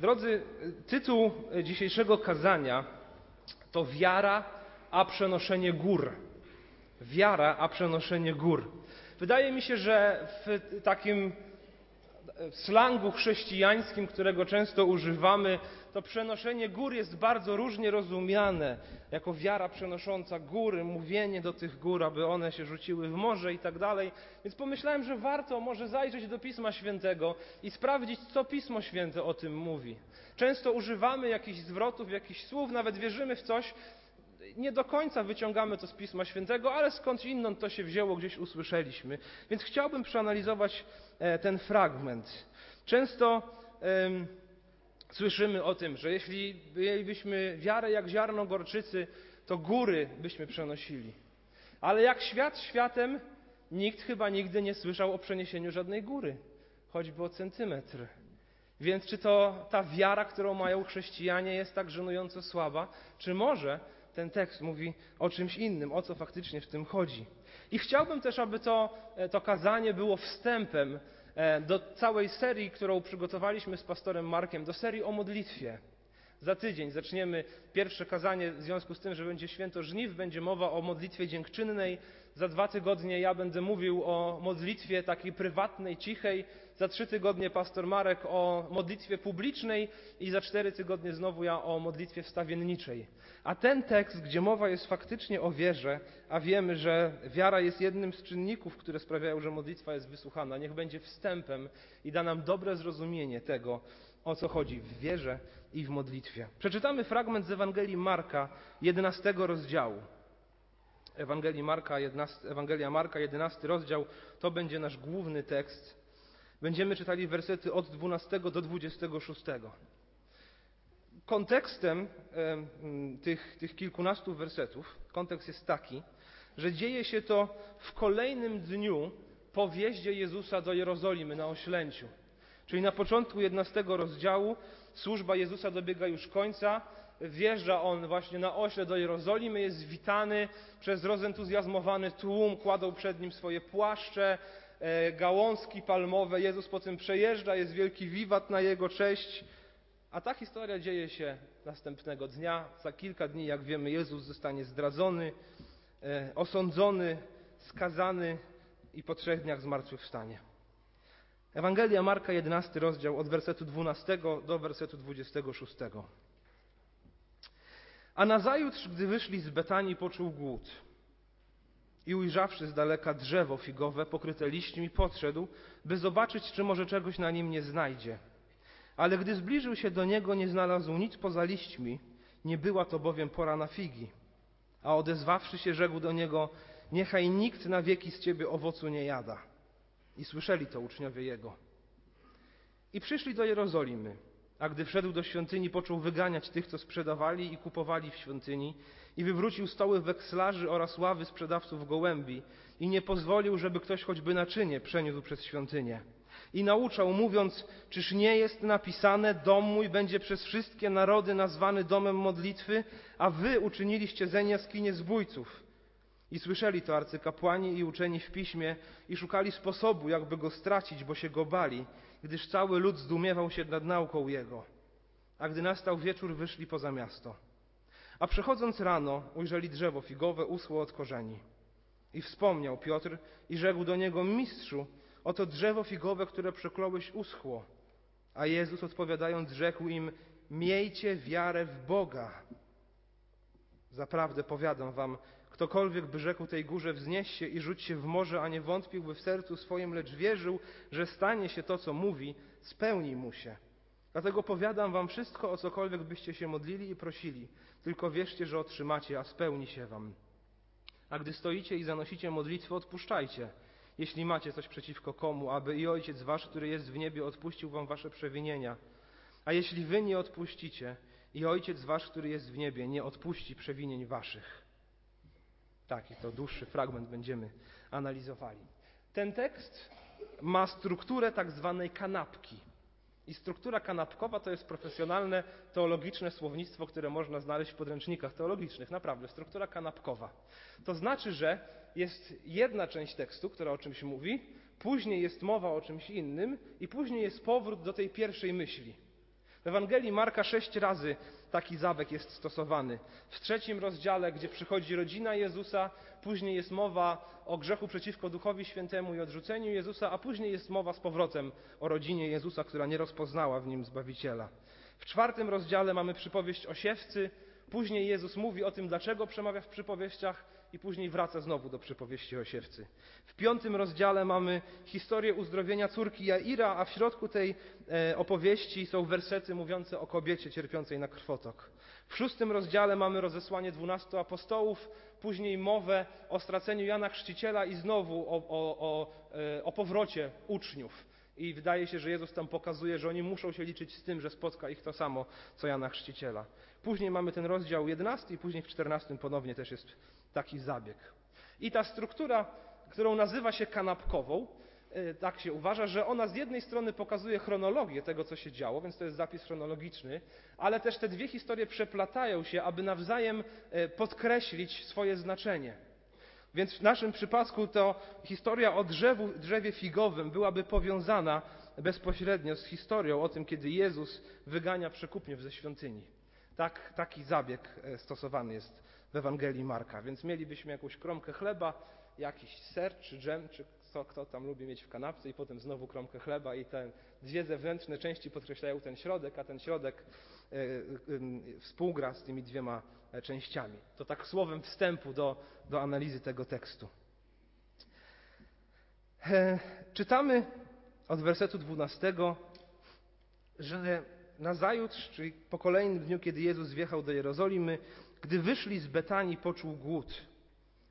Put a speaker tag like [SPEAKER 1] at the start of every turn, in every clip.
[SPEAKER 1] Drodzy, tytuł dzisiejszego kazania to Wiara, a przenoszenie gór. Wiara, a przenoszenie gór. Wydaje mi się, że w takim slangu chrześcijańskim, którego często używamy, to przenoszenie gór jest bardzo różnie rozumiane. Jako wiara przenosząca góry, mówienie do tych gór, aby one się rzuciły w morze i tak dalej. Więc pomyślałem, że warto może zajrzeć do Pisma Świętego i sprawdzić, co Pismo Święte o tym mówi. Często używamy jakichś zwrotów, jakichś słów, nawet wierzymy w coś, nie do końca wyciągamy to z Pisma Świętego, ale skądś inną to się wzięło, gdzieś usłyszeliśmy. Więc chciałbym przeanalizować e, ten fragment. Często słyszymy o tym, że jeśli mielibyśmy wiarę jak ziarno gorczycy, to góry byśmy przenosili. Ale jak świat światem, nikt chyba nigdy nie słyszał o przeniesieniu żadnej góry, choćby o centymetr. Więc czy to ta wiara, którą mają chrześcijanie, jest tak żenująco słaba, czy może ten tekst mówi o czymś innym, o co faktycznie w tym chodzi. I chciałbym też, aby to, e, to kazanie było wstępem do całej serii, którą przygotowaliśmy z pastorem Markiem, do serii o modlitwie. Za tydzień zaczniemy pierwsze kazanie w związku z tym, że będzie święto żniw, będzie mowa o modlitwie dziękczynnej. Za dwa tygodnie ja będę mówił o modlitwie takiej prywatnej, cichej. Za trzy tygodnie pastor Marek o modlitwie publicznej i za cztery tygodnie znowu ja o modlitwie wstawienniczej. A ten tekst, gdzie mowa jest faktycznie o wierze, a wiemy, że wiara jest jednym z czynników, które sprawiają, że modlitwa jest wysłuchana, niech będzie wstępem i da nam dobre zrozumienie tego, o co chodzi w wierze i w modlitwie. Przeczytamy fragment z Ewangelii Marka, 11 rozdziału. Ewangelii Marka, 11, Ewangelia Marka, 11 rozdział, to będzie nasz główny tekst. Będziemy czytali wersety od 12 do 26. Kontekstem tych, tych kilkunastu wersetów, kontekst jest taki, że dzieje się to w kolejnym dniu po wjeździe Jezusa do Jerozolimy na oślęciu. Czyli na początku 11 rozdziału służba Jezusa dobiega już końca, wjeżdża on właśnie na ośle do Jerozolimy, jest witany przez rozentuzjazmowany tłum, kładą przed nim swoje płaszcze, e, gałązki palmowe. Jezus potem przejeżdża, jest wielki wiwat na jego cześć. A ta historia dzieje się następnego dnia. Za kilka dni, jak wiemy, Jezus zostanie zdradzony, e, osądzony, skazany i po trzech dniach zmartwychwstanie. Ewangelia Marka, 11 rozdział, od wersetu 12 do wersetu 26. A nazajutrz, gdy wyszli z Betanii, poczuł głód. I ujrzawszy z daleka drzewo figowe pokryte liśćmi, podszedł, by zobaczyć, czy może czegoś na nim nie znajdzie. Ale gdy zbliżył się do niego, nie znalazł nic poza liśćmi, nie była to bowiem pora na figi. A odezwawszy się, rzekł do niego: Niechaj nikt na wieki z ciebie owocu nie jada. I słyszeli to uczniowie jego. I przyszli do Jerozolimy. A gdy wszedł do świątyni, począł wyganiać tych, co sprzedawali i kupowali w świątyni, i wywrócił stoły wekslarzy oraz ławy sprzedawców gołębi, i nie pozwolił, żeby ktoś choćby naczynie przeniósł przez świątynię. I nauczał, mówiąc: Czyż nie jest napisane, dom mój będzie przez wszystkie narody nazwany domem modlitwy, a wy uczyniliście zeń jaskinie zbójców. I słyszeli to arcykapłani i uczeni w piśmie i szukali sposobu, jakby go stracić, bo się go bali, gdyż cały lud zdumiewał się nad nauką jego. A gdy nastał wieczór, wyszli poza miasto. A przechodząc rano, ujrzeli drzewo figowe uschło od korzeni. I wspomniał Piotr i rzekł do niego, mistrzu, oto drzewo figowe, które przekląłeś, uschło. A Jezus odpowiadając, rzekł im, miejcie wiarę w Boga. Zaprawdę powiadam wam, Ktokolwiek by rzekł tej górze wznieś się i rzuć się w morze, a nie wątpiłby w sercu swoim, lecz wierzył, że stanie się to, co mówi, spełni mu się. Dlatego powiadam wam wszystko, o cokolwiek byście się modlili i prosili. Tylko wierzcie, że otrzymacie, a spełni się wam. A gdy stoicie i zanosicie modlitwę, odpuszczajcie, jeśli macie coś przeciwko komu, aby i Ojciec wasz, który jest w niebie, odpuścił wam wasze przewinienia. A jeśli wy nie odpuścicie, i Ojciec wasz, który jest w niebie, nie odpuści przewinień waszych. Taki to dłuższy fragment będziemy analizowali. Ten tekst ma strukturę tak zwanej kanapki. I struktura kanapkowa to jest profesjonalne teologiczne słownictwo, które można znaleźć w podręcznikach teologicznych. Naprawdę, struktura kanapkowa. To znaczy, że jest jedna część tekstu, która o czymś mówi, później jest mowa o czymś innym i później jest powrót do tej pierwszej myśli. W Ewangelii Marka sześć razy taki zabieg jest stosowany. W trzecim rozdziale, gdzie przychodzi rodzina Jezusa, później jest mowa o grzechu przeciwko Duchowi Świętemu i odrzuceniu Jezusa, a później jest mowa z powrotem o rodzinie Jezusa, która nie rozpoznała w nim Zbawiciela. W czwartym rozdziale mamy przypowieść o siewcy, później Jezus mówi o tym, dlaczego przemawia w przypowieściach i później wraca znowu do przypowieści o siewcy. W piątym rozdziale mamy historię uzdrowienia córki Jaira, a w środku tej e, opowieści są wersety mówiące o kobiecie cierpiącej na krwotok. W szóstym rozdziale mamy rozesłanie dwunastu apostołów, później mowę o straceniu Jana Chrzciciela i znowu o, o, o, e, o powrocie uczniów. I wydaje się, że Jezus tam pokazuje, że oni muszą się liczyć z tym, że spotka ich to samo, co Jana Chrzciciela. Później mamy ten rozdział 11 i później w 14 ponownie też jest taki zabieg. I ta struktura, którą nazywa się kanapkową, y, tak się uważa, że ona z jednej strony pokazuje chronologię tego, co się działo, więc to jest zapis chronologiczny, ale też te dwie historie przeplatają się, aby nawzajem y, podkreślić swoje znaczenie. Więc w naszym przypadku to historia o drzewu, drzewie figowym byłaby powiązana bezpośrednio z historią o tym, kiedy Jezus wygania przekupniów ze świątyni. Tak, taki zabieg y, stosowany jest w Ewangelii Marka. Więc mielibyśmy jakąś kromkę chleba, jakiś ser czy dżem, czy kto, kto tam lubi mieć w kanapce i potem znowu kromkę chleba i te dwie zewnętrzne części podkreślają ten środek, a ten środek y, y, współgra z tymi dwiema e, częściami. To tak słowem wstępu do, do analizy tego tekstu. E, czytamy od wersetu 12, że nazajutrz, czyli po kolejnym dniu, kiedy Jezus wjechał do Jerozolimy, gdy wyszli z Betanii, poczuł głód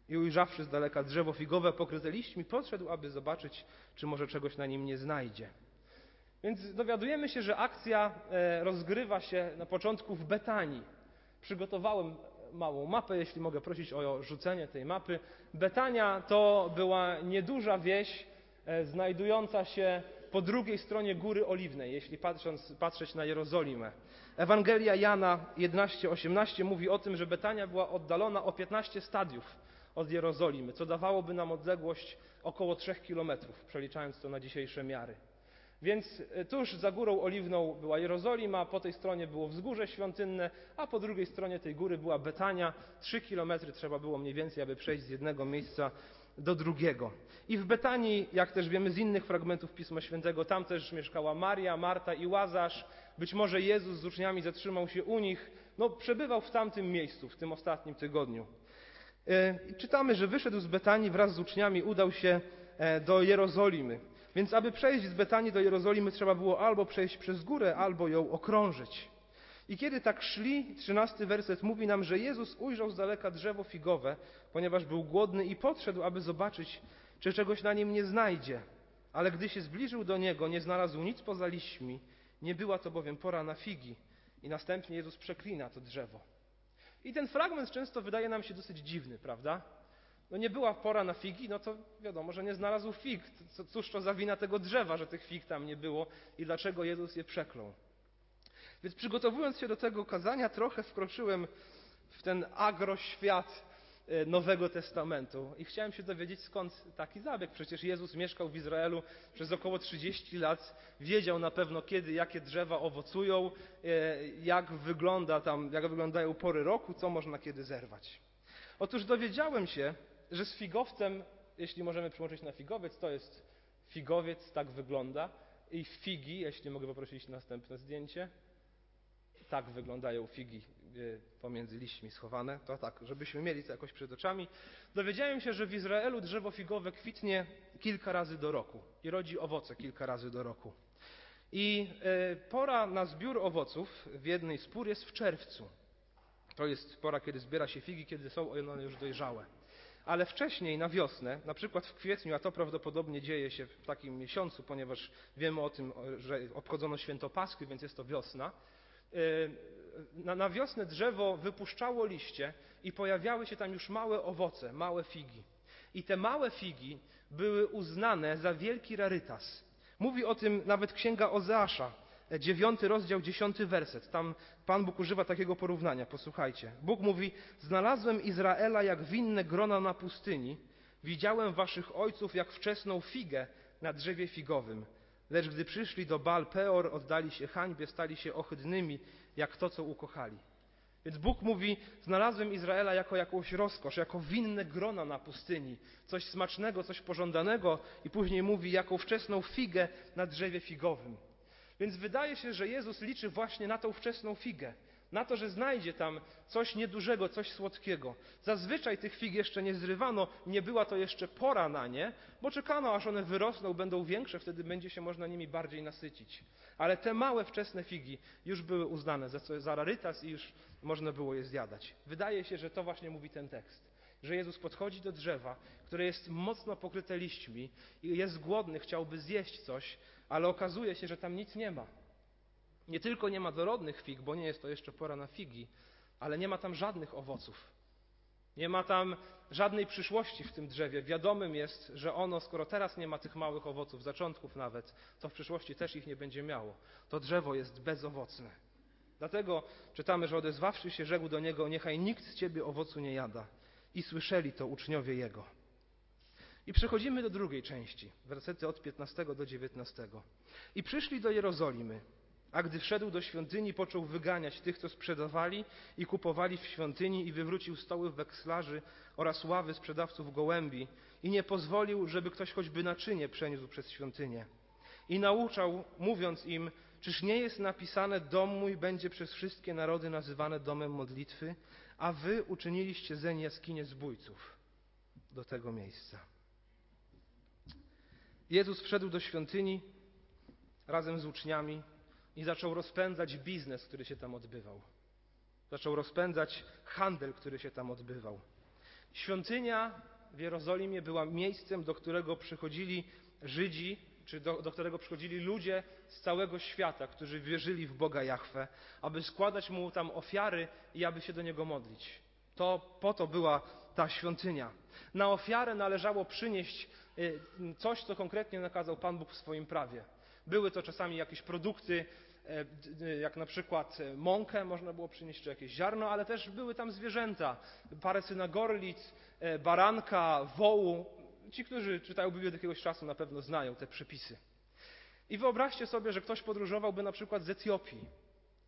[SPEAKER 1] i ujrzawszy z daleka drzewo figowe pokryte liśćmi, podszedł, aby zobaczyć, czy może czegoś na nim nie znajdzie. Więc dowiadujemy się, że akcja e, rozgrywa się na początku w Betanii. Przygotowałem małą mapę, jeśli mogę prosić o rzucenie tej mapy. Betania to była nieduża wieś e, znajdująca się po drugiej stronie Góry Oliwnej, jeśli patrząc, patrzeć na Jerozolimę. Ewangelia Jana 11:18 mówi o tym, że Betania była oddalona o 15 stadiów od Jerozolimy, co dawałoby nam odległość około 3 kilometrów, przeliczając to na dzisiejsze miary. Więc e, tuż za Górą Oliwną była Jerozolima, po tej stronie było wzgórze świątynne, a po drugiej stronie tej góry była Betania. Trzy kilometry trzeba było mniej więcej, aby przejść z jednego miejsca do drugiego. I w Betanii, jak też wiemy z innych fragmentów Pisma Świętego, tam też mieszkała Maria, Marta i Łazarz. Być może Jezus z uczniami zatrzymał się u nich, no przebywał w tamtym miejscu, w tym ostatnim tygodniu. E, I czytamy, że wyszedł z Betanii wraz z uczniami, udał się e, do Jerozolimy. Więc aby przejść z Betanii do Jerozolimy, trzeba było albo przejść przez górę, albo ją okrążyć. I kiedy tak szli, trzynasty werset mówi nam, że Jezus ujrzał z daleka drzewo figowe, ponieważ był głodny i podszedł, aby zobaczyć, czy czegoś na nim nie znajdzie. Ale gdy się zbliżył do niego, nie znalazł nic poza liśćmi, nie była to bowiem pora na figi. I następnie Jezus przeklina to drzewo. I ten fragment często wydaje nam się dosyć dziwny, prawda? No nie była pora na figi, no to wiadomo, że nie znalazł fig. Cóż to za wina tego drzewa, że tych fig tam nie było i dlaczego Jezus je przeklął. Więc przygotowując się do tego kazania, trochę wkroczyłem w ten agroświat e, Nowego Testamentu i chciałem się dowiedzieć, skąd taki zabieg. Przecież Jezus mieszkał w Izraelu przez około 30 lat, wiedział na pewno kiedy, jakie drzewa owocują, e, jak wygląda tam, jak wyglądają pory roku, co można kiedy zerwać. Otóż dowiedziałem się, że z figowcem, jeśli możemy przyłączyć na figowiec, to jest figowiec, tak wygląda, i figi, jeśli mogę poprosić następne zdjęcie, tak wyglądają figi e, pomiędzy liśćmi schowane. To tak, żebyśmy mieli to jakoś przed oczami. Dowiedziałem się, że w Izraelu drzewo figowe kwitnie kilka razy do roku i rodzi owoce kilka razy do roku. I e, pora na zbiór owoców w jednej z pór jest w czerwcu. To jest pora, kiedy zbiera się figi, kiedy są one już dojrzałe. Ale wcześniej, na wiosnę, na przykład w kwietniu, a to prawdopodobnie dzieje się w takim miesiącu, ponieważ wiemy o tym, że obchodzono święto Paschy, więc jest to wiosna, na, na wiosnę drzewo wypuszczało liście i pojawiały się tam już małe owoce, małe figi. I te małe figi były uznane za wielki rarytas. Mówi o tym nawet księga Ozeasza, dziewiąty rozdział, dziesiąty werset. Tam Pan Bóg używa takiego porównania. Posłuchajcie. Bóg mówi: Znalazłem Izraela jak winne grona na pustyni. Widziałem waszych ojców jak wczesną figę na drzewie figowym. Lecz gdy przyszli do Baal Peor, oddali się hańbie, stali się ohydnymi, jak to, co ukochali. Więc Bóg mówi: Znalazłem Izraela jako jakąś rozkosz, jako winne grona na pustyni, coś smacznego, coś pożądanego, i później mówi, jaką wczesną figę na drzewie figowym. Więc wydaje się, że Jezus liczy właśnie na tą wczesną figę, na to, że znajdzie tam coś niedużego, coś słodkiego. Zazwyczaj tych fig jeszcze nie zrywano, nie była to jeszcze pora na nie, bo czekano, aż one wyrosną, będą większe, wtedy będzie się można nimi bardziej nasycić. Ale te małe, wczesne figi już były uznane za, za rarytas i już można było je zjadać. Wydaje się, że to właśnie mówi ten tekst. Że Jezus podchodzi do drzewa, które jest mocno pokryte liśćmi i jest głodny, chciałby zjeść coś, ale okazuje się, że tam nic nie ma. Nie tylko nie ma dorodnych fig, bo nie jest to jeszcze pora na figi, ale nie ma tam żadnych owoców. Nie ma tam żadnej przyszłości w tym drzewie. Wiadomym jest, że ono, skoro teraz nie ma tych małych owoców, zaczątków nawet, to w przyszłości też ich nie będzie miało. To drzewo jest bezowocne. Dlatego czytamy, że odezwawszy się, rzekł do niego: Niechaj nikt z ciebie owocu nie jada. I słyszeli to uczniowie jego. I przechodzimy do drugiej części, wersety od 15 do 19. I przyszli do Jerozolimy. A gdy wszedł do świątyni, począł wyganiać tych, co sprzedawali i kupowali w świątyni i wywrócił stoły wekslarzy oraz ławy sprzedawców gołębi i nie pozwolił, żeby ktoś choćby naczynie przeniósł przez świątynię. I nauczał, mówiąc im, czyż nie jest napisane, dom mój będzie przez wszystkie narody nazywane domem modlitwy, a wy uczyniliście zeń jaskinie zbójców do tego miejsca. Jezus wszedł do świątyni razem z uczniami, i zaczął rozpędzać biznes, który się tam odbywał. Zaczął rozpędzać handel, który się tam odbywał. Świątynia w Jerozolimie była miejscem, do którego przychodzili Żydzi, czy do, do, którego przychodzili ludzie z całego świata, którzy wierzyli w Boga Jahwe, aby składać mu tam ofiary i aby się do niego modlić. To po to była ta świątynia. Na ofiarę należało przynieść y, coś, co konkretnie nakazał Pan Bóg w swoim prawie. Były to czasami jakieś produkty, jak na przykład e, mąkę można było przynieść, czy jakieś ziarno, ale też były tam zwierzęta. Parę synagorlic, e, baranka, wołu. Ci, którzy czytają Biblię od jakiegoś czasu, na pewno znają te przepisy. I wyobraźcie sobie, że ktoś podróżowałby na przykład z Etiopii.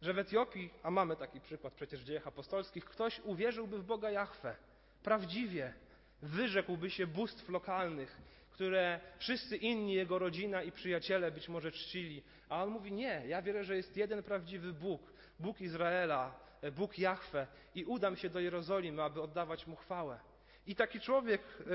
[SPEAKER 1] Że w Etiopii, a mamy taki przykład przecież w dziejach apostolskich, ktoś uwierzyłby w Boga Jahwe. Prawdziwie. Wyrzekłby się bóstw lokalnych które wszyscy inni, jego rodzina i przyjaciele być może czcili. A on mówi: Nie, ja wierzę, że jest jeden prawdziwy Bóg, Bóg Izraela, Bóg Jahwe, i udam się do Jerozolimy, aby oddawać mu chwałę. I taki człowiek e,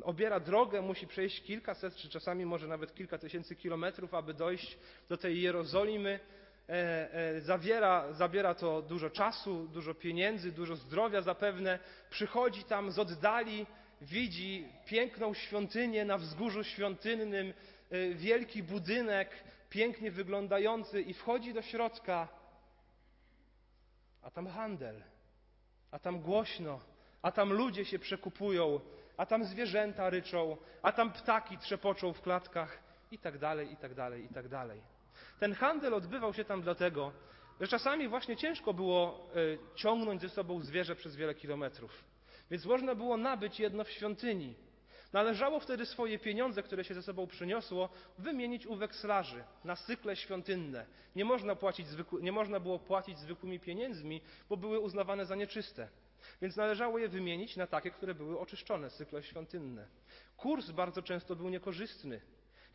[SPEAKER 1] e, obiera drogę, musi przejść kilkaset, czy czasami może nawet kilka tysięcy kilometrów, aby dojść do tej Jerozolimy. E, zawiera, zabiera to dużo czasu, dużo pieniędzy, dużo zdrowia zapewne. Przychodzi tam z oddali, widzi piękną świątynię na wzgórzu świątynnym, y, wielki budynek, pięknie wyglądający i wchodzi do środka, a tam handel, a tam głośno, a tam ludzie się przekupują, a tam zwierzęta ryczą, a tam ptaki trzepoczą w klatkach i tak dalej, i tak dalej, i tak dalej. Ten handel odbywał się tam dlatego, że czasami właśnie ciężko było y, ciągnąć ze sobą zwierzę przez wiele kilometrów. Więc można było nabyć jedno w świątyni. Należało wtedy swoje pieniądze, które się ze sobą przyniosło, wymienić u wekslarzy na cykle świątynne. Nie można, zwykły, nie można było płacić zwykłymi pieniędzmi, bo były uznawane za nieczyste. Więc należało je wymienić na takie, które były oczyszczone, cykle świątynne. Kurs bardzo często był niekorzystny.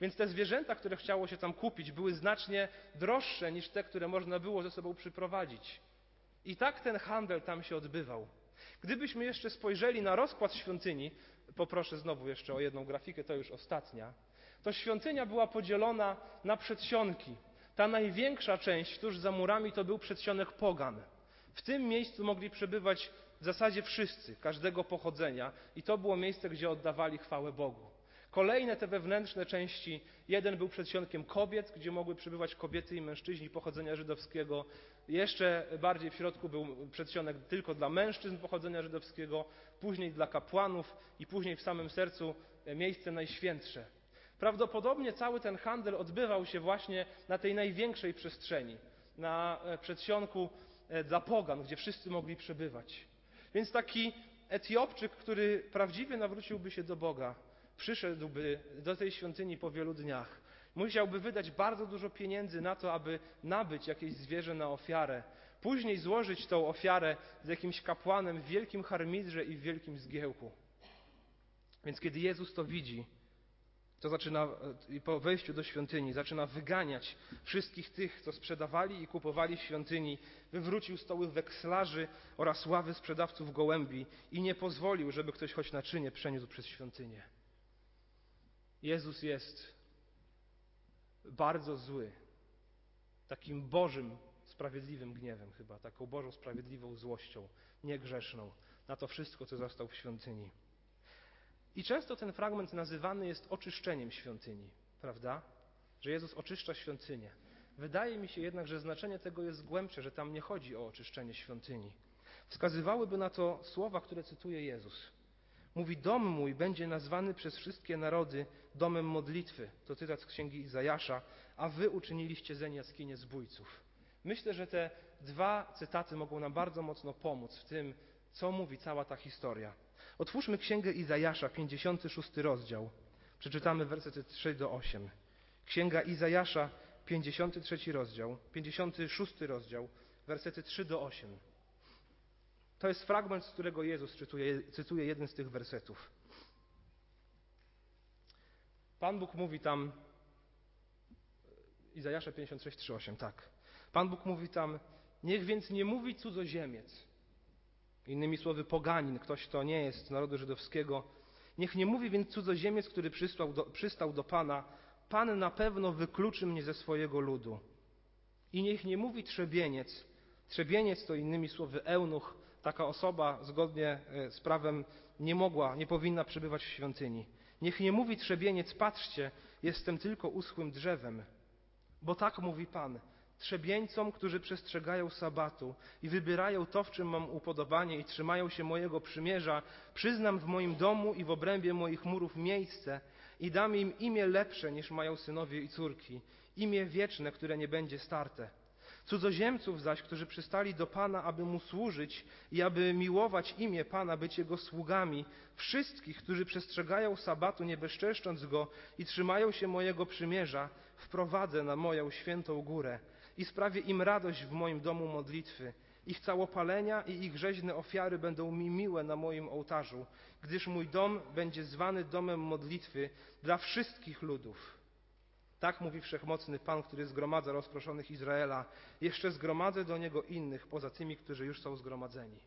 [SPEAKER 1] Więc te zwierzęta, które chciało się tam kupić, były znacznie droższe niż te, które można było ze sobą przyprowadzić. I tak ten handel tam się odbywał. Gdybyśmy jeszcze spojrzeli na rozkład świątyni, poproszę znowu jeszcze o jedną grafikę, to już ostatnia, to świątynia była podzielona na przedsionki. Ta największa część tuż za murami to był przedsionek pogan. W tym miejscu mogli przebywać w zasadzie wszyscy, każdego pochodzenia, i to było miejsce, gdzie oddawali chwałę Bogu. Kolejne te wewnętrzne części, jeden był przedsionkiem kobiet, gdzie mogły przybywać kobiety i mężczyźni pochodzenia żydowskiego. Jeszcze bardziej w środku był przedsionek tylko dla mężczyzn pochodzenia żydowskiego, później dla kapłanów i później w samym sercu miejsce najświętsze. Prawdopodobnie cały ten handel odbywał się właśnie na tej największej przestrzeni, na e, przedsionku e, dla pogan, gdzie wszyscy mogli przebywać. Więc taki Etiopczyk, który prawdziwie nawróciłby się do Boga, przyszedłby do tej świątyni po wielu dniach, Musiałby wydać bardzo dużo pieniędzy na to, aby nabyć jakieś zwierzę na ofiarę, później złożyć tą ofiarę z jakimś kapłanem w wielkim harmidrze i w wielkim zgiełku. Więc kiedy Jezus to widzi, to zaczyna po wejściu do świątyni zaczyna wyganiać wszystkich tych, co sprzedawali i kupowali w świątyni, wywrócił stoły wekslarzy oraz ławy sprzedawców gołębi i nie pozwolił, żeby ktoś choć naczynie przeniósł przez świątynię. Jezus jest bardzo zły, takim Bożym, sprawiedliwym gniewem chyba, taką Bożą sprawiedliwą złością, niegrzeszną na to wszystko, co został w świątyni. I często ten fragment nazywany jest oczyszczeniem świątyni, prawda? Że Jezus oczyszcza świątynię. Wydaje mi się jednak, że znaczenie tego jest głębsze, że tam nie chodzi o oczyszczenie świątyni. Wskazywałyby na to słowa, które cytuje Jezus. Mówi: Dom mój będzie nazwany przez wszystkie narody domem modlitwy. To cytat z księgi Izajasza, a wy uczyniliście zeń jaskinie zbójców. Myślę, że te dwa cytaty mogą nam bardzo mocno pomóc w tym, co mówi cała ta historia. Otwórzmy księgę Izajasza, 56 rozdział. Przeczytamy wersety 3 do 8. Księga Izajasza, 53 rozdział, 56 rozdział, wersety 3 do 8. To jest fragment, z którego Jezus cytuje, cytuje jeden z tych wersetów. Pan Bóg mówi tam, Izajasza 56, 3, 8, tak. Pan Bóg mówi tam, niech więc nie mówi cudzoziemiec, innymi słowy poganin, ktoś, kto nie jest z narodu żydowskiego, niech nie mówi więc cudzoziemiec, który do, przystał do Pana, Pan na pewno wykluczy mnie ze swojego ludu. I niech nie mówi trzebieniec, trzebieniec to innymi słowy eunuch, taka osoba zgodnie e, z prawem nie mogła, nie powinna przebywać w świątyni. Niech nie mówi trzebieniec, patrzcie, jestem tylko uschłym drzewem. Bo tak mówi Pan, trzebieńcom, którzy przestrzegają sabatu i wybierają to, w czym mam upodobanie i trzymają się mojego przymierza, przyznam w moim domu i w obrębie moich murów miejsce i dam im imię lepsze niż mają synowie i córki, imię wieczne, które nie będzie starte. Cudzoziemców zaś, którzy przystali do Pana, aby Mu służyć i aby miłować imię Pana, być Jego sługami, wszystkich, którzy przestrzegają sabatu, nie bezczeszcząc Go i trzymają się mojego przymierza, wprowadzę na moją świętą górę i sprawię im radość w moim domu modlitwy. Ich całopalenia i ich rzeźne ofiary będą mi miłe na moim ołtarzu, gdyż mój dom będzie zwany domem modlitwy dla wszystkich ludów. Tak mówi wszechmocny Pan, który zgromadza rozproszonych Izraela. Jeszcze zgromadzę do niego innych, poza tymi, którzy już są zgromadzeni.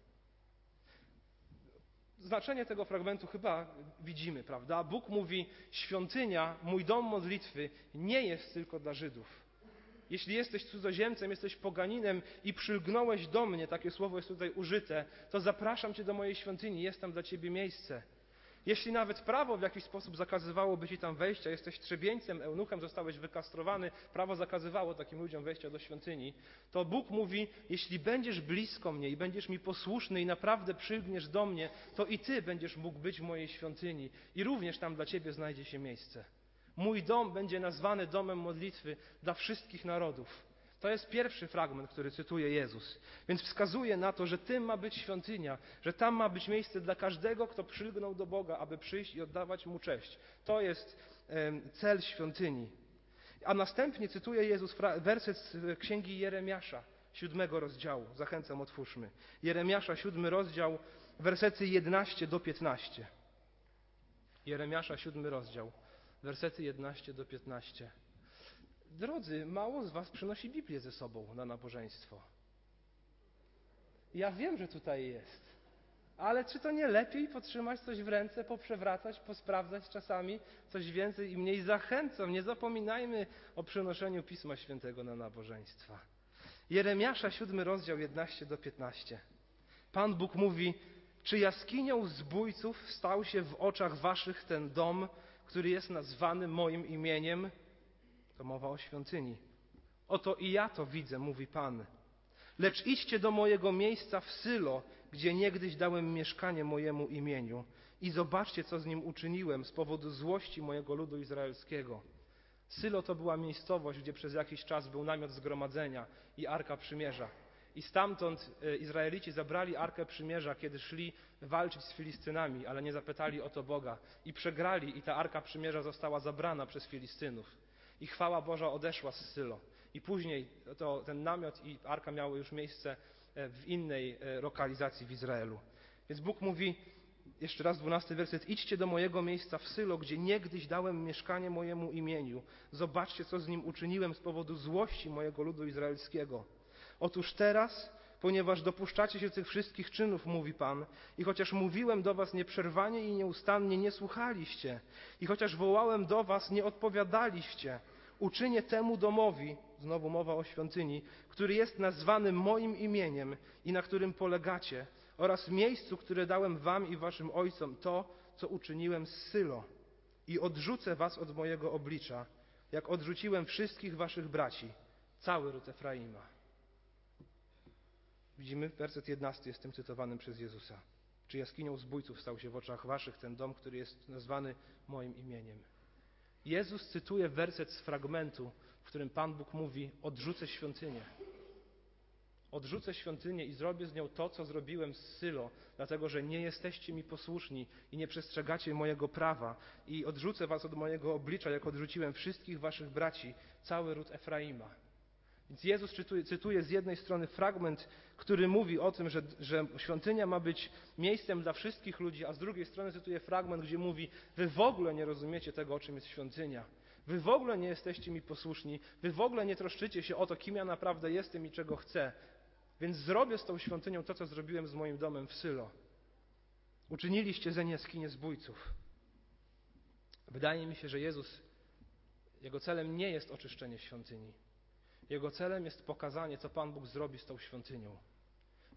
[SPEAKER 1] Znaczenie tego fragmentu chyba widzimy, prawda? Bóg mówi: Świątynia, mój dom modlitwy nie jest tylko dla Żydów. Jeśli jesteś cudzoziemcem, jesteś poganinem i przylgnąłeś do mnie, takie słowo jest tutaj użyte, to zapraszam cię do mojej świątyni, jest tam dla ciebie miejsce. Jeśli nawet prawo w jakiś sposób zakazywałoby ci tam wejścia, jesteś trzebieńcem, eunuchem, zostałeś wykastrowany, prawo zakazywało takim ludziom wejścia do świątyni, to Bóg mówi, jeśli będziesz blisko mnie i będziesz mi posłuszny i naprawdę przylgniesz do mnie, to i ty będziesz mógł być w mojej świątyni i również tam dla ciebie znajdzie się miejsce. Mój dom będzie nazwany domem modlitwy dla wszystkich narodów. To jest pierwszy fragment, który cytuje Jezus. Więc wskazuje na to, że tym ma być świątynia, że tam ma być miejsce dla każdego, kto przylgnął do Boga, aby przyjść i oddawać mu cześć. To jest cel świątyni. A następnie cytuje Jezus werset z księgi Jeremiasza, siódmego rozdziału. Zachęcam, otwórzmy. Jeremiasza, siódmy rozdział, wersety 11 do 15. Jeremiasza, siódmy rozdział, wersety 11 do 15. Drodzy, mało z Was przynosi Biblię ze sobą na nabożeństwo. Ja wiem, że tutaj jest. Ale czy to nie lepiej potrzymać coś w ręce, poprzewracać, posprawdzać czasami coś więcej i mniej? Zachęcam, nie zapominajmy o przynoszeniu Pisma Świętego na nabożeństwa. Jeremiasza, 7 rozdział 11 do 15. Pan Bóg mówi, czy jaskinią zbójców stał się w oczach waszych ten dom, który jest nazwany moim imieniem? To mowa o świątyni. Oto i ja to widzę, mówi Pan. Lecz idźcie do mojego miejsca w Sylo, gdzie niegdyś dałem mieszkanie mojemu imieniu, i zobaczcie, co z nim uczyniłem z powodu złości mojego ludu izraelskiego. Sylo to była miejscowość, gdzie przez jakiś czas był namiot zgromadzenia i arka przymierza. I stamtąd e, Izraelici zabrali arkę przymierza, kiedy szli walczyć z Filistynami, ale nie zapytali o to Boga. I przegrali, i ta arka przymierza została zabrana przez Filistynów. I chwała Boża odeszła z Sylo. I później to, ten namiot i arka miały już miejsce e, w innej e, lokalizacji w Izraelu. Więc Bóg mówi, jeszcze raz dwunasty werset, idźcie do mojego miejsca w Sylo, gdzie niegdyś dałem mieszkanie mojemu imieniu. Zobaczcie, co z nim uczyniłem z powodu złości mojego ludu izraelskiego. Otóż teraz ponieważ dopuszczacie się tych wszystkich czynów, mówi Pan, i chociaż mówiłem do was nieprzerwanie i nieustannie, nie słuchaliście, i chociaż wołałem do was, nie odpowiadaliście, uczynię temu domowi, znowu mowa o świątyni, który jest nazwany moim imieniem i na którym polegacie, oraz miejscu, które dałem wam i waszym ojcom, to, co uczyniłem z Sylo, i odrzucę was od mojego oblicza, jak odrzuciłem wszystkich waszych braci, cały ród Efraima. Widzimy, werset 11 jest tym cytowanym przez Jezusa. Czy jaskinią zbójców stał się w oczach waszych ten dom, który jest nazwany moim imieniem? Jezus cytuje werset z fragmentu, w którym Pan Bóg mówi: Odrzucę świątynię. Odrzucę świątynię i zrobię z nią to, co zrobiłem z Sylo, dlatego że nie jesteście mi posłuszni i nie przestrzegacie mojego prawa. I odrzucę was od mojego oblicza, jak odrzuciłem wszystkich waszych braci, cały ród Efraima. Więc Jezus cytuje, cytuje, z jednej strony fragment, który mówi o tym, że, że, świątynia ma być miejscem dla wszystkich ludzi, a z drugiej strony cytuje fragment, gdzie mówi: Wy w ogóle nie rozumiecie tego, o czym jest świątynia. Wy w ogóle nie jesteście mi posłuszni, wy w ogóle nie troszczycie się o to, kim ja naprawdę jestem i czego chcę. Więc zrobię z tą świątynią to, co zrobiłem z moim domem w Sylo. Uczyniliście zeń jaskinie zbójców. Wydaje mi się, że Jezus, jego celem nie jest oczyszczenie świątyni. Jego celem jest pokazanie, co Pan Bóg zrobi z tą świątynią.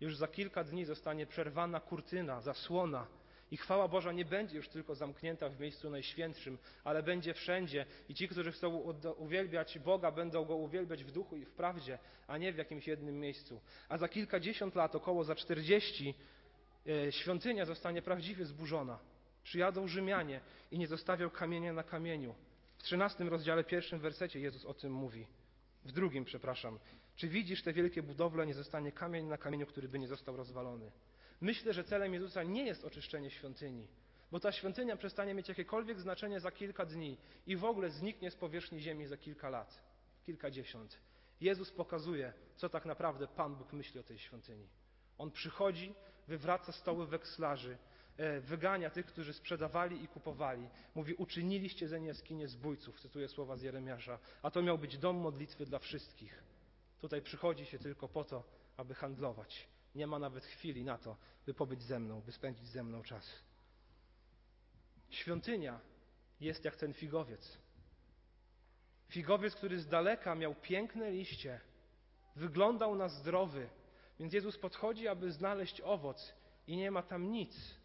[SPEAKER 1] Już za kilka dni zostanie przerwana kurtyna, zasłona i chwała Boża nie będzie już tylko zamknięta w miejscu najświętszym, ale będzie wszędzie i ci, którzy chcą uwielbiać Boga, będą Go uwielbiać w duchu i w prawdzie, a nie w jakimś jednym miejscu. A za kilkadziesiąt lat, około za czterdzieści, e, świątynia zostanie prawdziwie zburzona. Przyjadą Rzymianie i nie zostawią kamienia na kamieniu. W trzynastym rozdziale, pierwszym wersecie Jezus o tym mówi. W drugim, przepraszam. Czy widzisz te wielkie budowle, nie zostanie kamień na kamieniu, który by nie został rozwalony? Myślę, że celem Jezusa nie jest oczyszczenie świątyni, bo ta świątynia przestanie mieć jakiekolwiek znaczenie za kilka dni i w ogóle zniknie z powierzchni ziemi za kilka lat, kilkadziesiąt. Jezus pokazuje, co tak naprawdę Pan Bóg myśli o tej świątyni. On przychodzi, wywraca stoły wekslarzy, wygania tych, którzy sprzedawali i kupowali. Mówi, uczyniliście ze jaskinie zbójców, cytuję słowa z Jeremiasza, a to miał być dom modlitwy dla wszystkich. Tutaj przychodzi się tylko po to, aby handlować. Nie ma nawet chwili na to, by pobyć ze mną, by spędzić ze mną czas. Świątynia jest jak ten figowiec. Figowiec, który z daleka miał piękne liście, wyglądał na zdrowy, więc Jezus podchodzi, aby znaleźć owoc i nie ma tam nic.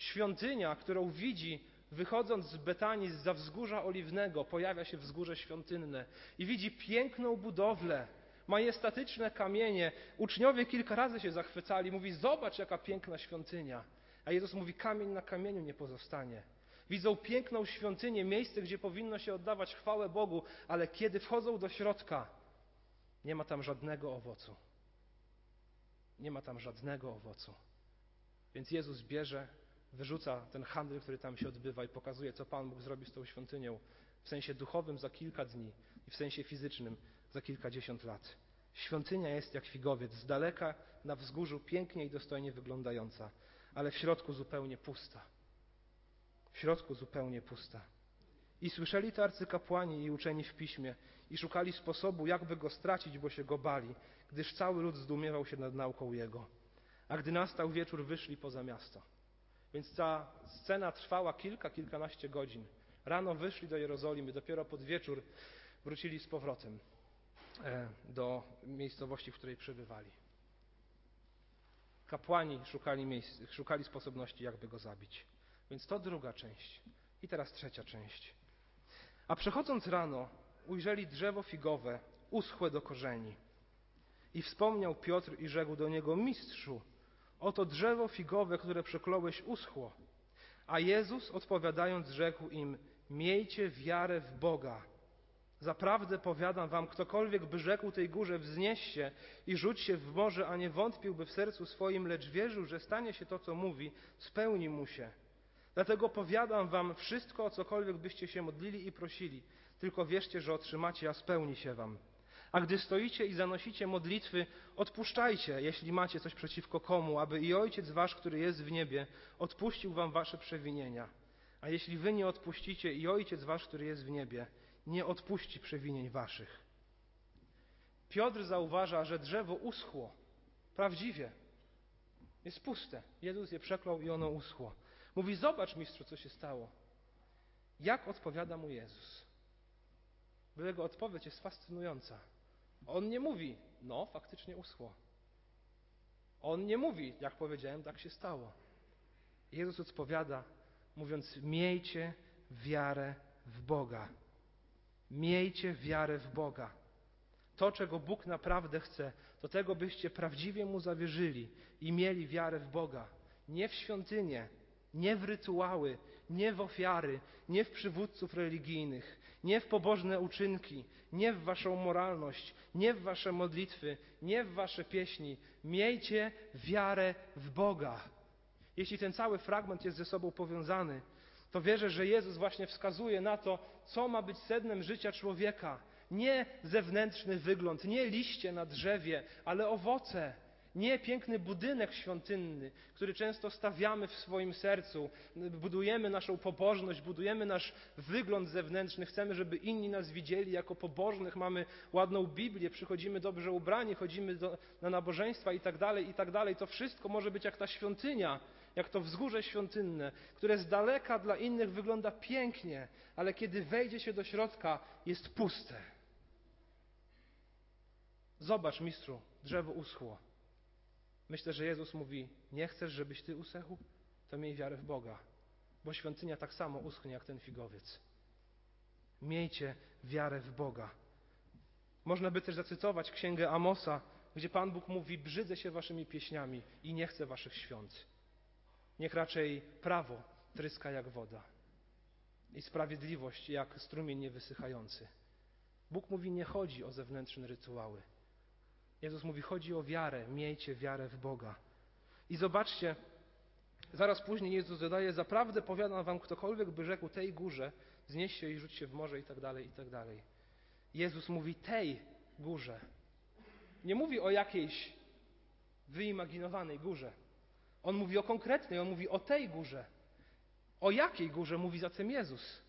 [SPEAKER 1] Świątynia, którą widzi wychodząc z Betanii, za wzgórza oliwnego, pojawia się wzgórze świątynne i widzi piękną budowlę, majestatyczne kamienie. Uczniowie kilka razy się zachwycali, mówi: Zobacz, jaka piękna świątynia. A Jezus mówi: Kamień na kamieniu nie pozostanie. Widzą piękną świątynię, miejsce, gdzie powinno się oddawać chwałę Bogu, ale kiedy wchodzą do środka, nie ma tam żadnego owocu. Nie ma tam żadnego owocu. Więc Jezus bierze wyrzuca ten handel, który tam się odbywa i pokazuje, co Pan Bóg zrobi z tą świątynią w sensie duchowym za kilka dni i w sensie fizycznym za kilkadziesiąt lat. Świątynia jest jak figowiec, z daleka na wzgórzu pięknie i dostojnie wyglądająca, ale w środku zupełnie pusta. W środku zupełnie pusta. I słyszeli to arcykapłani i uczeni w piśmie i szukali sposobu, jakby go stracić, bo się go bali, gdyż cały lud zdumiewał się nad nauką jego. A gdy nastał wieczór, wyszli poza miasto. Więc ta scena trwała kilka, kilkanaście godzin. Rano wyszli do Jerozolimy, dopiero pod wieczór wrócili z powrotem e, do miejscowości, w której przebywali. Kapłani szukali, miejsc, szukali sposobności, jakby go zabić. Więc to druga część. I teraz trzecia część. A przechodząc rano, ujrzeli drzewo figowe, uschłe do korzeni. I wspomniał Piotr i rzekł do niego: Mistrzu, Oto drzewo figowe, które przekląłeś, uschło. A Jezus odpowiadając rzekł im, miejcie wiarę w Boga. Zaprawdę powiadam wam, ktokolwiek by rzekł tej górze, wznieś się i rzuć się w morze, a nie wątpiłby w sercu swoim, lecz wierzył, że stanie się to, co mówi, spełni mu się. Dlatego powiadam wam wszystko, o cokolwiek byście się modlili i prosili, tylko wierzcie, że otrzymacie, a spełni się wam. A gdy stoicie i zanosicie modlitwy, odpuszczajcie, jeśli macie coś przeciwko komu, aby i Ojciec wasz, który jest w niebie, odpuścił wam wasze przewinienia. A jeśli wy nie odpuścicie, i Ojciec wasz, który jest w niebie, nie odpuści przewinień waszych. Piotr zauważa, że drzewo uschło. Prawdziwie. Jest puste. Jezus je przeklął i ono uschło. Mówi: Zobacz, mistrzu, co się stało. Jak odpowiada mu Jezus? Bo jego odpowiedź jest fascynująca. On nie mówi, no, faktycznie uschło. On nie mówi, jak powiedziałem, tak się stało. Jezus odpowiada, mówiąc: Miejcie wiarę w Boga. Miejcie wiarę w Boga. To, czego Bóg naprawdę chce, to tego, byście prawdziwie Mu zawierzyli i mieli wiarę w Boga. Nie w świątynię, nie w rytuały, nie w ofiary, nie w przywódców religijnych, nie w pobożne uczynki, nie w waszą moralność, nie w wasze modlitwy, nie w wasze pieśni. Miejcie wiarę w Boga. Jeśli ten cały fragment jest ze sobą powiązany, to wierzę, że Jezus właśnie wskazuje na to, co ma być sednem życia człowieka. Nie zewnętrzny wygląd, nie liście na drzewie, ale owoce nie piękny budynek świątynny, który często stawiamy w swoim sercu, budujemy naszą pobożność, budujemy nasz wygląd zewnętrzny, chcemy, żeby inni nas widzieli jako pobożnych, mamy ładną Biblię, przychodzimy dobrze ubrani, chodzimy do, na nabożeństwa i tak dalej, i tak. To wszystko może być jak ta świątynia, jak to wzgórze świątynne, które z daleka dla innych wygląda pięknie, ale kiedy wejdzie się do środka, jest puste. Zobacz, mistrzu, drzewo uschło. Myślę, że Jezus mówi: Nie chcesz, żebyś ty usechł? To miej wiarę w Boga, bo świątynia tak samo uschnie jak ten figowiec. Miejcie wiarę w Boga. Można by też zacytować księgę Amosa, gdzie Pan Bóg mówi: Brzydzę się waszymi pieśniami i nie chcę waszych świąt. Niech raczej prawo tryska jak woda i sprawiedliwość jak strumień niewysychający. Bóg mówi: Nie chodzi o zewnętrzne rytuały. Jezus mówi, chodzi o wiarę, miejcie wiarę w Boga. I zobaczcie, zaraz później Jezus dodaje, zaprawdę powiadam wam, ktokolwiek by rzekł tej górze, znieś się i rzuć się w morze i tak dalej, i tak dalej. Jezus mówi tej górze. Nie mówi o jakiejś wyimaginowanej górze. On mówi o konkretnej, on mówi o tej górze. O jakiej górze mówi zatem Jezus?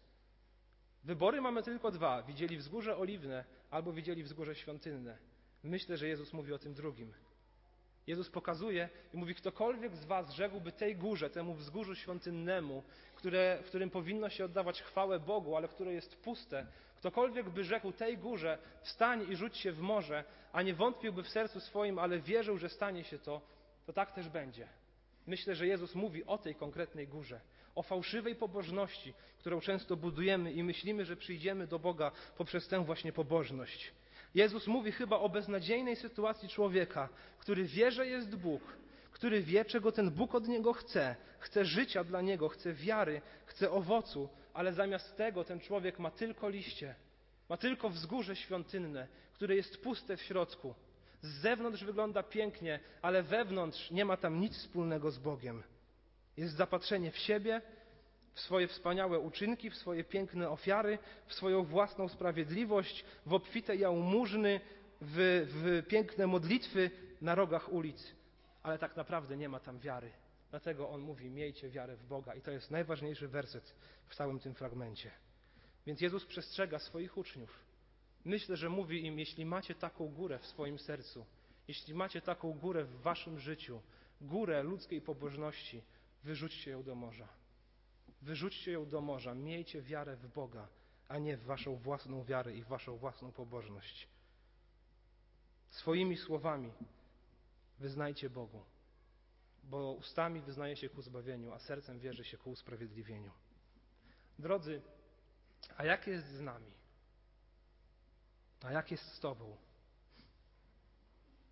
[SPEAKER 1] Wybory mamy tylko dwa. Widzieli wzgórze oliwne albo widzieli wzgórze świątynne. Myślę, że Jezus mówi o tym drugim. Jezus pokazuje i mówi, ktokolwiek z was rzekłby tej górze, temu wzgórzu świątynnemu, które, w którym powinno się oddawać chwałę Bogu, ale które jest puste, ktokolwiek by rzekł tej górze, wstań i rzuć się w morze, a nie wątpiłby w sercu swoim, ale wierzył, że stanie się to, to tak też będzie. Myślę, że Jezus mówi o tej konkretnej górze, o fałszywej pobożności, którą często budujemy i myślimy, że przyjdziemy do Boga poprzez tę właśnie pobożność. Jezus mówi chyba o beznadziejnej sytuacji człowieka, który wie, że jest Bóg, który wie, czego ten Bóg od niego chce. Chce życia dla niego, chce wiary, chce owocu, ale zamiast tego ten człowiek ma tylko liście, ma tylko wzgórze świątynne, które jest puste w środku. Z zewnątrz wygląda pięknie, ale wewnątrz nie ma tam nic wspólnego z Bogiem. Jest zapatrzenie w siebie, w swoje wspaniałe uczynki, w swoje piękne ofiary, w swoją własną sprawiedliwość, w obfite jałmużny, w, w piękne modlitwy na rogach ulic, ale tak naprawdę nie ma tam wiary. Dlatego on mówi: Miejcie wiarę w Boga, i to jest najważniejszy werset w całym tym fragmencie. Więc Jezus przestrzega swoich uczniów. Myślę, że mówi im: Jeśli macie taką górę w swoim sercu, jeśli macie taką górę w waszym życiu, górę ludzkiej pobożności, wyrzućcie ją do morza. Wyrzućcie ją do morza, miejcie wiarę w Boga, a nie w waszą własną wiarę i waszą własną pobożność. Swoimi słowami wyznajcie Bogu, bo ustami wyznaje się ku zbawieniu, a sercem wierzy się ku usprawiedliwieniu. Drodzy, a jak jest z nami? A jak jest z Tobą?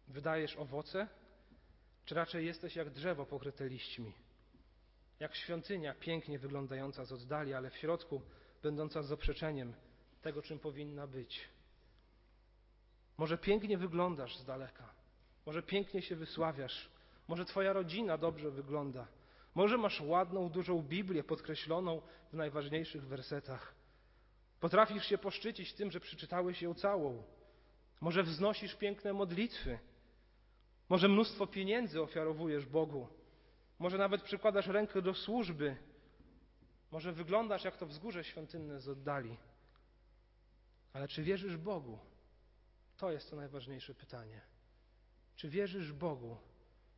[SPEAKER 1] Wydajesz owoce, czy raczej jesteś jak drzewo pokryte liśćmi? Jak świątynia pięknie wyglądająca z oddali, ale w środku będąca zaprzeczeniem tego, czym powinna być. Może pięknie wyglądasz z daleka, może pięknie się wysławiasz, może Twoja rodzina dobrze wygląda, może masz ładną, dużą Biblię podkreśloną w najważniejszych wersetach, Potrafisz się poszczycić tym, że przeczytałeś ją całą. Może wznosisz piękne modlitwy. Może mnóstwo pieniędzy ofiarowujesz Bogu. Może nawet przykładasz rękę do służby. Może wyglądasz jak to wzgórze świątynne z oddali. Ale czy wierzysz Bogu? To jest to najważniejsze pytanie. Czy wierzysz Bogu?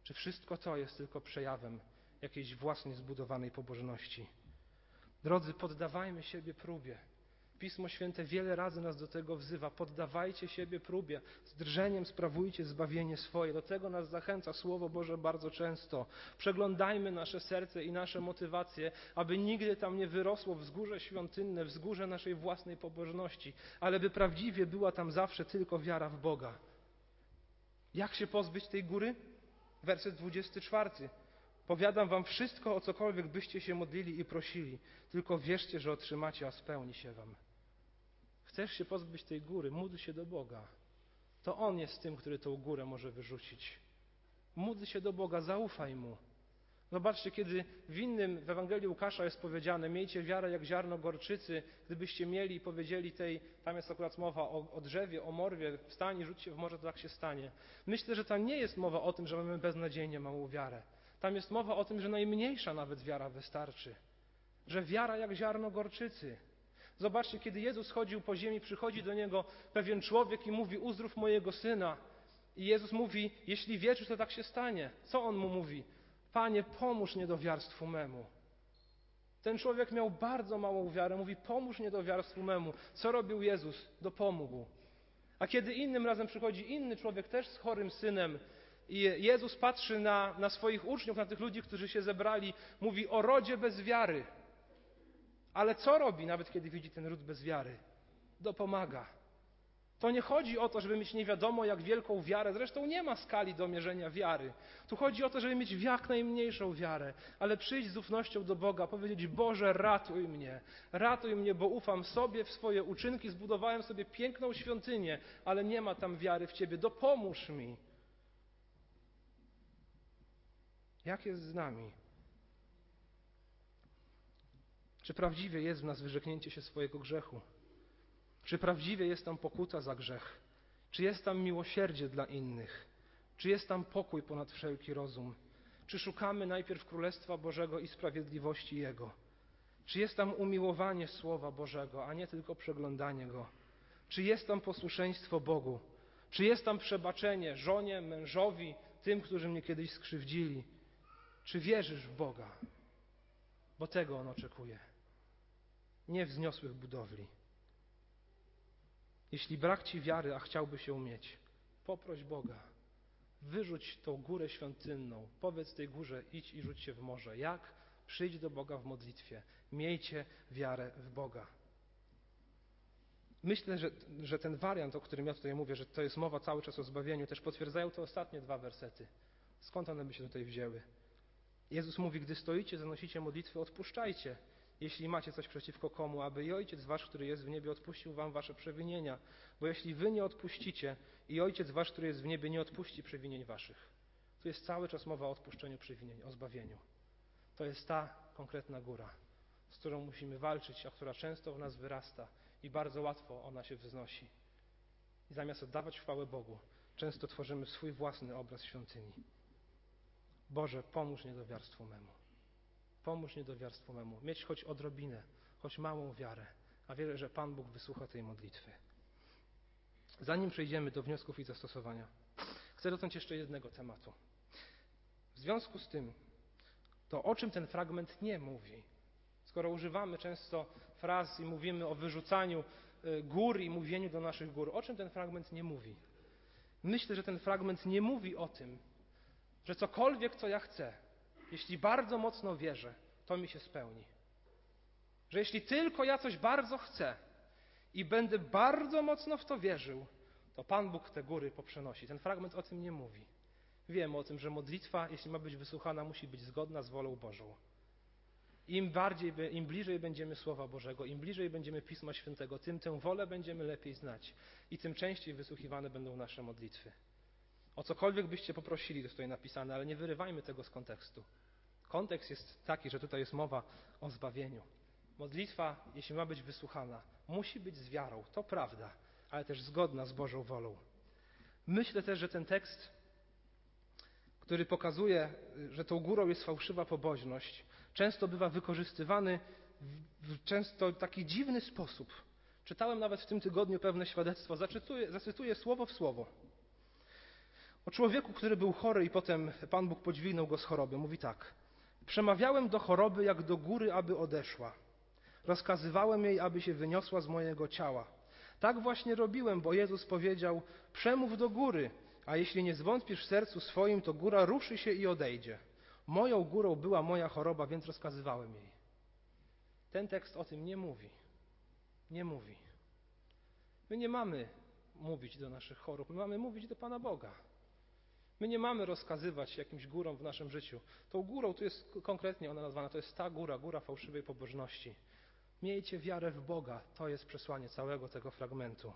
[SPEAKER 1] Czy wszystko to jest tylko przejawem jakiejś własnej zbudowanej pobożności? Drodzy, poddawajmy siebie próbie. Pismo Święte wiele razy nas do tego wzywa. Poddawajcie siebie próbie, z drżeniem sprawujcie zbawienie swoje. Do tego nas zachęca Słowo Boże bardzo często. Przeglądajmy nasze serce i nasze motywacje, aby nigdy tam nie wyrosło wzgórze świątynne, wzgórze naszej własnej pobożności, ale by prawdziwie była tam zawsze tylko wiara w Boga. Jak się pozbyć tej góry? Werset 24. Powiadam wam wszystko, o cokolwiek byście się modlili i prosili, tylko wierzcie, że otrzymacie, a spełni się wam. Chcesz się pozbyć tej góry, módl się do Boga. To On jest tym, który tą górę może wyrzucić. Módl się do Boga, zaufaj Mu. Zobaczcie, kiedy w innym, w Ewangelii Łukasza jest powiedziane, miejcie wiarę jak ziarno gorczycy, gdybyście mieli i powiedzieli tej, tam jest akurat mowa o, o drzewie, o morwie, wstań i rzuć się w morze, to tak się stanie. Myślę, że tam nie jest mowa o tym, że mamy beznadziejnie małą wiarę. Tam jest mowa o tym, że najmniejsza nawet wiara wystarczy. Że wiara jak ziarno gorczycy. Zobaczcie, kiedy Jezus chodził po ziemi, przychodzi do niego pewien człowiek i mówi: Uzdrów mojego syna. I Jezus mówi: Jeśli wierzysz, to tak się stanie. Co on mu mówi? Panie, pomóż niedowiarstwu memu. Ten człowiek miał bardzo małą wiarę. Mówi: Pomóż niedowiarstwu memu. Co robił Jezus? Dopomógł. A kiedy innym razem przychodzi inny człowiek, też z chorym synem, i Jezus patrzy na, na swoich uczniów, na tych ludzi, którzy się zebrali, mówi o rodzie bez wiary. Ale co robi, nawet kiedy widzi ten ród bez wiary? Dopomaga. To nie chodzi o to, żeby mieć nie wiadomo jak wielką wiarę. Zresztą nie ma skali do mierzenia wiary. Tu chodzi o to, żeby mieć jak najmniejszą wiarę, ale przyjść z ufnością do Boga, powiedzieć: Boże, ratuj mnie, ratuj mnie, bo ufam sobie w swoje uczynki, zbudowałem sobie piękną świątynię, ale nie ma tam wiary w Ciebie. Dopomóż mi. Jak jest z nami? Czy prawdziwie jest w nas wyrzeknięcie się swojego grzechu? Czy prawdziwie jest tam pokuta za grzech? Czy jest tam miłosierdzie dla innych? Czy jest tam pokój ponad wszelki rozum? Czy szukamy najpierw Królestwa Bożego i sprawiedliwości Jego? Czy jest tam umiłowanie Słowa Bożego, a nie tylko przeglądanie Go? Czy jest tam posłuszeństwo Bogu? Czy jest tam przebaczenie żonie, mężowi, tym, którzy mnie kiedyś skrzywdzili? Czy wierzysz w Boga? Bo tego On oczekuje. Nie wzniosłych budowli. Jeśli brak Ci wiary, a chciałbyś ją mieć, poproś Boga. Wyrzuć tą górę świątynną. Powiedz tej górze, idź i rzuć się w morze. Jak? Przyjdź do Boga w modlitwie. Miejcie wiarę w Boga. Myślę, że, że ten wariant, o którym ja tutaj mówię, że to jest mowa cały czas o zbawieniu, też potwierdzają te ostatnie dwa wersety. Skąd one by się tutaj wzięły? Jezus mówi, gdy stoicie, zanosicie modlitwy, odpuszczajcie, jeśli macie coś przeciwko komu, aby i Ojciec Wasz, który jest w niebie, odpuścił Wam Wasze przewinienia. Bo jeśli Wy nie odpuścicie, i Ojciec Wasz, który jest w niebie, nie odpuści przewinień Waszych. Tu jest cały czas mowa o odpuszczeniu przewinień, o zbawieniu. To jest ta konkretna góra, z którą musimy walczyć, a która często w nas wyrasta i bardzo łatwo ona się wznosi. I zamiast oddawać chwałę Bogu, często tworzymy swój własny obraz świątyni. Boże, pomóż niedowiarstwu memu. Pomóż niedowiarstwu memu. Mieć choć odrobinę, choć małą wiarę, a wierzę, że Pan Bóg wysłucha tej modlitwy. Zanim przejdziemy do wniosków i zastosowania, chcę dotknąć jeszcze jednego tematu. W związku z tym, to o czym ten fragment nie mówi, skoro używamy często fraz i mówimy o wyrzucaniu y, gór i mówieniu do naszych gór, o czym ten fragment nie mówi? Myślę, że ten fragment nie mówi o tym, że cokolwiek, co ja chcę, jeśli bardzo mocno wierzę, to mi się spełni. Że jeśli tylko ja coś bardzo chcę i będę bardzo mocno w to wierzył, to Pan Bóg te góry poprzenosi. Ten fragment o tym nie mówi. Wiemy o tym, że modlitwa, jeśli ma być wysłuchana, musi być zgodna z wolą Bożą. Im bardziej, im bliżej będziemy Słowa Bożego, im bliżej będziemy Pisma Świętego, tym tę wolę będziemy lepiej znać i tym częściej wysłuchiwane będą nasze modlitwy. O cokolwiek byście poprosili, to jest tutaj napisane, ale nie wyrywajmy tego z kontekstu. Kontekst jest taki, że tutaj jest mowa o zbawieniu. Modlitwa, jeśli ma być wysłuchana, musi być z wiarą, to prawda, ale też zgodna z Bożą wolą. Myślę też, że ten tekst, który pokazuje, że tą górą jest fałszywa pobożność, często bywa wykorzystywany w często taki dziwny sposób. Czytałem nawet w tym tygodniu pewne świadectwo, zacytuję, zacytuję słowo w słowo. O człowieku, który był chory i potem Pan Bóg podźwignął go z choroby. Mówi tak. Przemawiałem do choroby jak do góry, aby odeszła. Rozkazywałem jej, aby się wyniosła z mojego ciała. Tak właśnie robiłem, bo Jezus powiedział: Przemów do góry, a jeśli nie zwątpisz w sercu swoim, to góra ruszy się i odejdzie. Moją górą była moja choroba, więc rozkazywałem jej. Ten tekst o tym nie mówi. Nie mówi. My nie mamy mówić do naszych chorób, my mamy mówić do Pana Boga. My nie mamy rozkazywać jakimś górą w naszym życiu. Tą górą, tu jest konkretnie ona nazwana, to jest ta góra, góra fałszywej pobożności. Miejcie wiarę w Boga. To jest przesłanie całego tego fragmentu.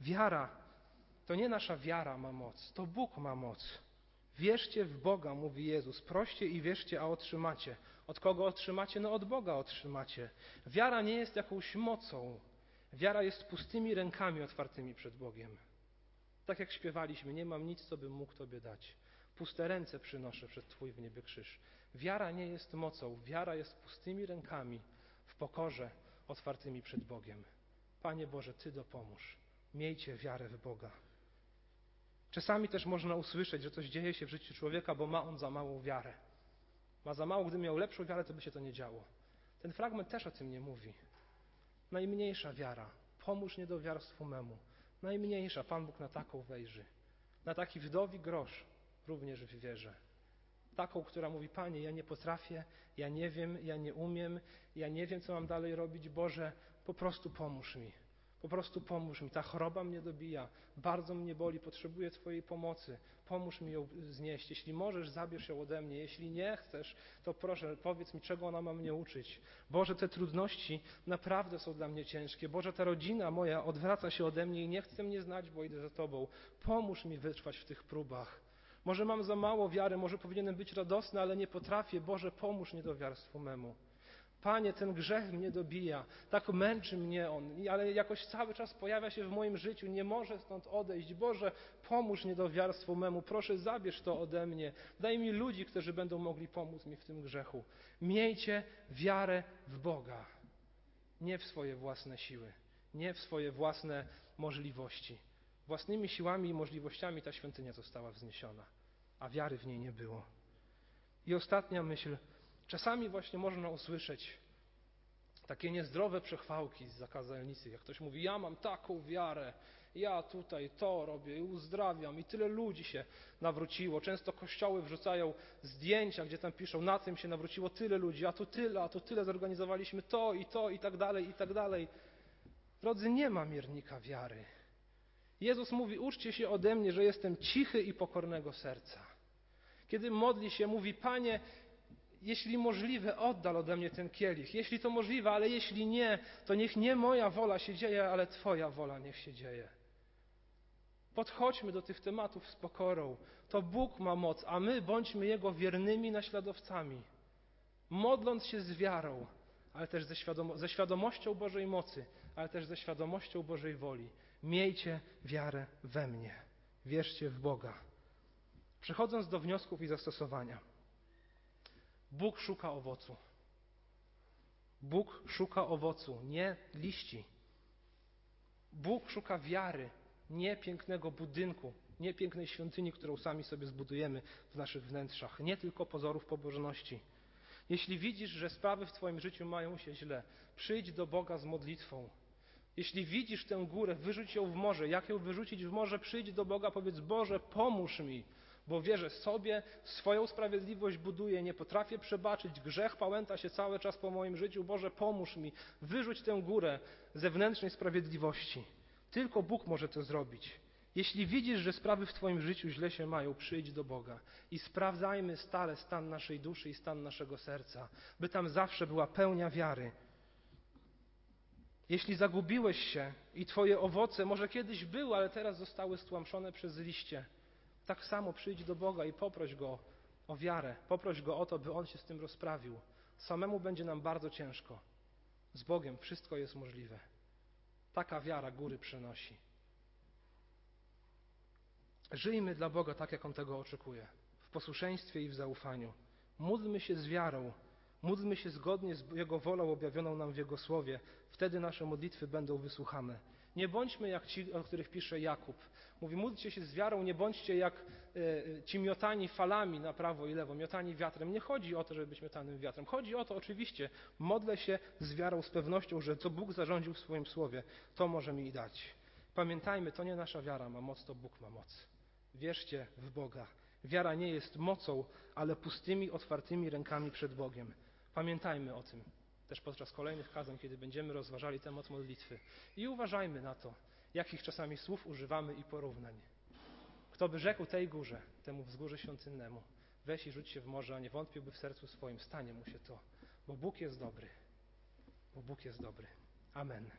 [SPEAKER 1] Wiara to nie nasza wiara ma moc, to Bóg ma moc. Wierzcie w Boga, mówi Jezus. Proście i wierzcie, a otrzymacie. Od kogo otrzymacie? No od Boga otrzymacie. Wiara nie jest jakąś mocą. Wiara jest pustymi rękami otwartymi przed Bogiem. Tak jak śpiewaliśmy, nie mam nic, co bym mógł Tobie dać. Puste ręce przynoszę przed Twój w niebie krzyż. Wiara nie jest mocą, wiara jest pustymi rękami w pokorze otwartymi przed Bogiem. Panie Boże, Ty dopomóż. Miejcie wiarę w Boga. Czasami też można usłyszeć, że coś dzieje się w życiu człowieka, bo ma on za małą wiarę. Ma za mało, gdyby miał lepszą wiarę, to by się to nie działo. Ten fragment też o tym nie mówi. Najmniejsza wiara. Pomóż niedowiarstwu memu. Najmniejsza. Pan Bóg na taką wejrzy. Na taki wdowi grosz również w wierze. Taką, która mówi, Panie, ja nie potrafię, ja nie wiem, ja nie umiem, ja nie wiem, co mam dalej robić. Boże, po prostu pomóż mi. Po prostu pomóż mi. Ta choroba mnie dobija, bardzo mnie boli, potrzebuję Twojej pomocy. Pomóż mi ją znieść. Jeśli możesz, zabierz ją ode mnie. Jeśli nie chcesz, to proszę, powiedz mi, czego ona ma mnie uczyć. Boże, te trudności naprawdę są dla mnie ciężkie. Boże, ta rodzina moja odwraca się ode mnie i nie chce mnie znać, bo idę za Tobą. Pomóż mi wytrwać w tych próbach. Może mam za mało wiary, może powinienem być radosny, ale nie potrafię. Boże, pomóż niedowiarstwu memu. Panie, ten grzech mnie dobija, tak męczy mnie on, ale jakoś cały czas pojawia się w moim życiu, nie może stąd odejść. Boże, pomóż niedowiarstwu memu, proszę zabierz to ode mnie. Daj mi ludzi, którzy będą mogli pomóc mi w tym grzechu. Miejcie wiarę w Boga, nie w swoje własne siły, nie w swoje własne możliwości. Własnymi siłami i możliwościami ta świątynia została wzniesiona, a wiary w niej nie było. I ostatnia myśl, Czasami właśnie można usłyszeć takie niezdrowe przechwałki z zakazelnicy, jak ktoś mówi, ja mam taką wiarę, ja tutaj to robię i uzdrawiam i tyle ludzi się nawróciło. Często kościoły wrzucają zdjęcia, gdzie tam piszą, na tym się nawróciło tyle ludzi, a tu tyle, a tu tyle zorganizowaliśmy to i to i tak dalej, i tak dalej. Drodzy, nie ma miernika wiary. Jezus mówi, uczcie się ode mnie, że jestem cichy i pokornego serca. Kiedy modli się, mówi, Panie, jeśli możliwe, oddal ode mnie ten kielich. Jeśli to możliwe, ale jeśli nie, to niech nie moja wola się dzieje, ale Twoja wola niech się dzieje. Podchodźmy do tych tematów z pokorą. To Bóg ma moc, a my bądźmy Jego wiernymi naśladowcami. Modląc się z wiarą, ale też ze, świadomo ze świadomością Bożej mocy, ale też ze świadomością Bożej woli. Miejcie wiarę we mnie. Wierzcie w Boga. Przechodząc do wniosków i zastosowania. Bóg szuka owocu. Bóg szuka owocu, nie liści. Bóg szuka wiary, nie pięknego budynku, nie pięknej świątyni, którą sami sobie zbudujemy w naszych wnętrzach, nie tylko pozorów pobożności. Jeśli widzisz, że sprawy w Twoim życiu mają się źle, przyjdź do Boga z modlitwą. Jeśli widzisz tę górę, wyrzuć ją w morze. Jak ją wyrzucić w morze? Przyjdź do Boga, powiedz: Boże, pomóż mi bo wierzę sobie, swoją sprawiedliwość buduję, nie potrafię przebaczyć, grzech pałęta się cały czas po moim życiu. Boże, pomóż mi, wyrzuć tę górę zewnętrznej sprawiedliwości. Tylko Bóg może to zrobić. Jeśli widzisz, że sprawy w Twoim życiu źle się mają, przyjdź do Boga i sprawdzajmy stale stan naszej duszy i stan naszego serca, by tam zawsze była pełnia wiary. Jeśli zagubiłeś się i Twoje owoce może kiedyś były, ale teraz zostały stłamszone przez liście, tak samo przyjdź do Boga i poproś Go o wiarę, poproś Go o to, by On się z tym rozprawił. Samemu będzie nam bardzo ciężko. Z Bogiem wszystko jest możliwe. Taka wiara góry przenosi. Żyjmy dla Boga tak, jak On tego oczekuje, w posłuszeństwie i w zaufaniu. Módlmy się z wiarą, módlmy się zgodnie z Jego wolą objawioną nam w Jego Słowie. Wtedy nasze modlitwy będą wysłuchane. Nie bądźmy jak ci, o których pisze Jakub. Mówi, módlcie się z wiarą, nie bądźcie jak e, ci miotani falami na prawo i lewo, miotani wiatrem. Nie chodzi o to, żeby być miotanym wiatrem. Chodzi o to, oczywiście, modlę się z wiarą, z pewnością, że co Bóg zarządził w swoim Słowie, to może mi dać. Pamiętajmy, to nie nasza wiara ma moc, to Bóg ma moc. Wierzcie w Boga. Wiara nie jest mocą, ale pustymi, otwartymi rękami przed Bogiem. Pamiętajmy o tym też podczas kolejnych kazań, kiedy będziemy rozważali temat modlitwy. I uważajmy na to, jakich czasami słów używamy i porównań. Kto by rzekł tej górze, temu wzgórze świątynnemu, weź i rzuć się w morze, a nie wątpiłby w sercu swoim, stanie mu się to, bo Bóg jest dobry. Bo Bóg jest dobry. Amen.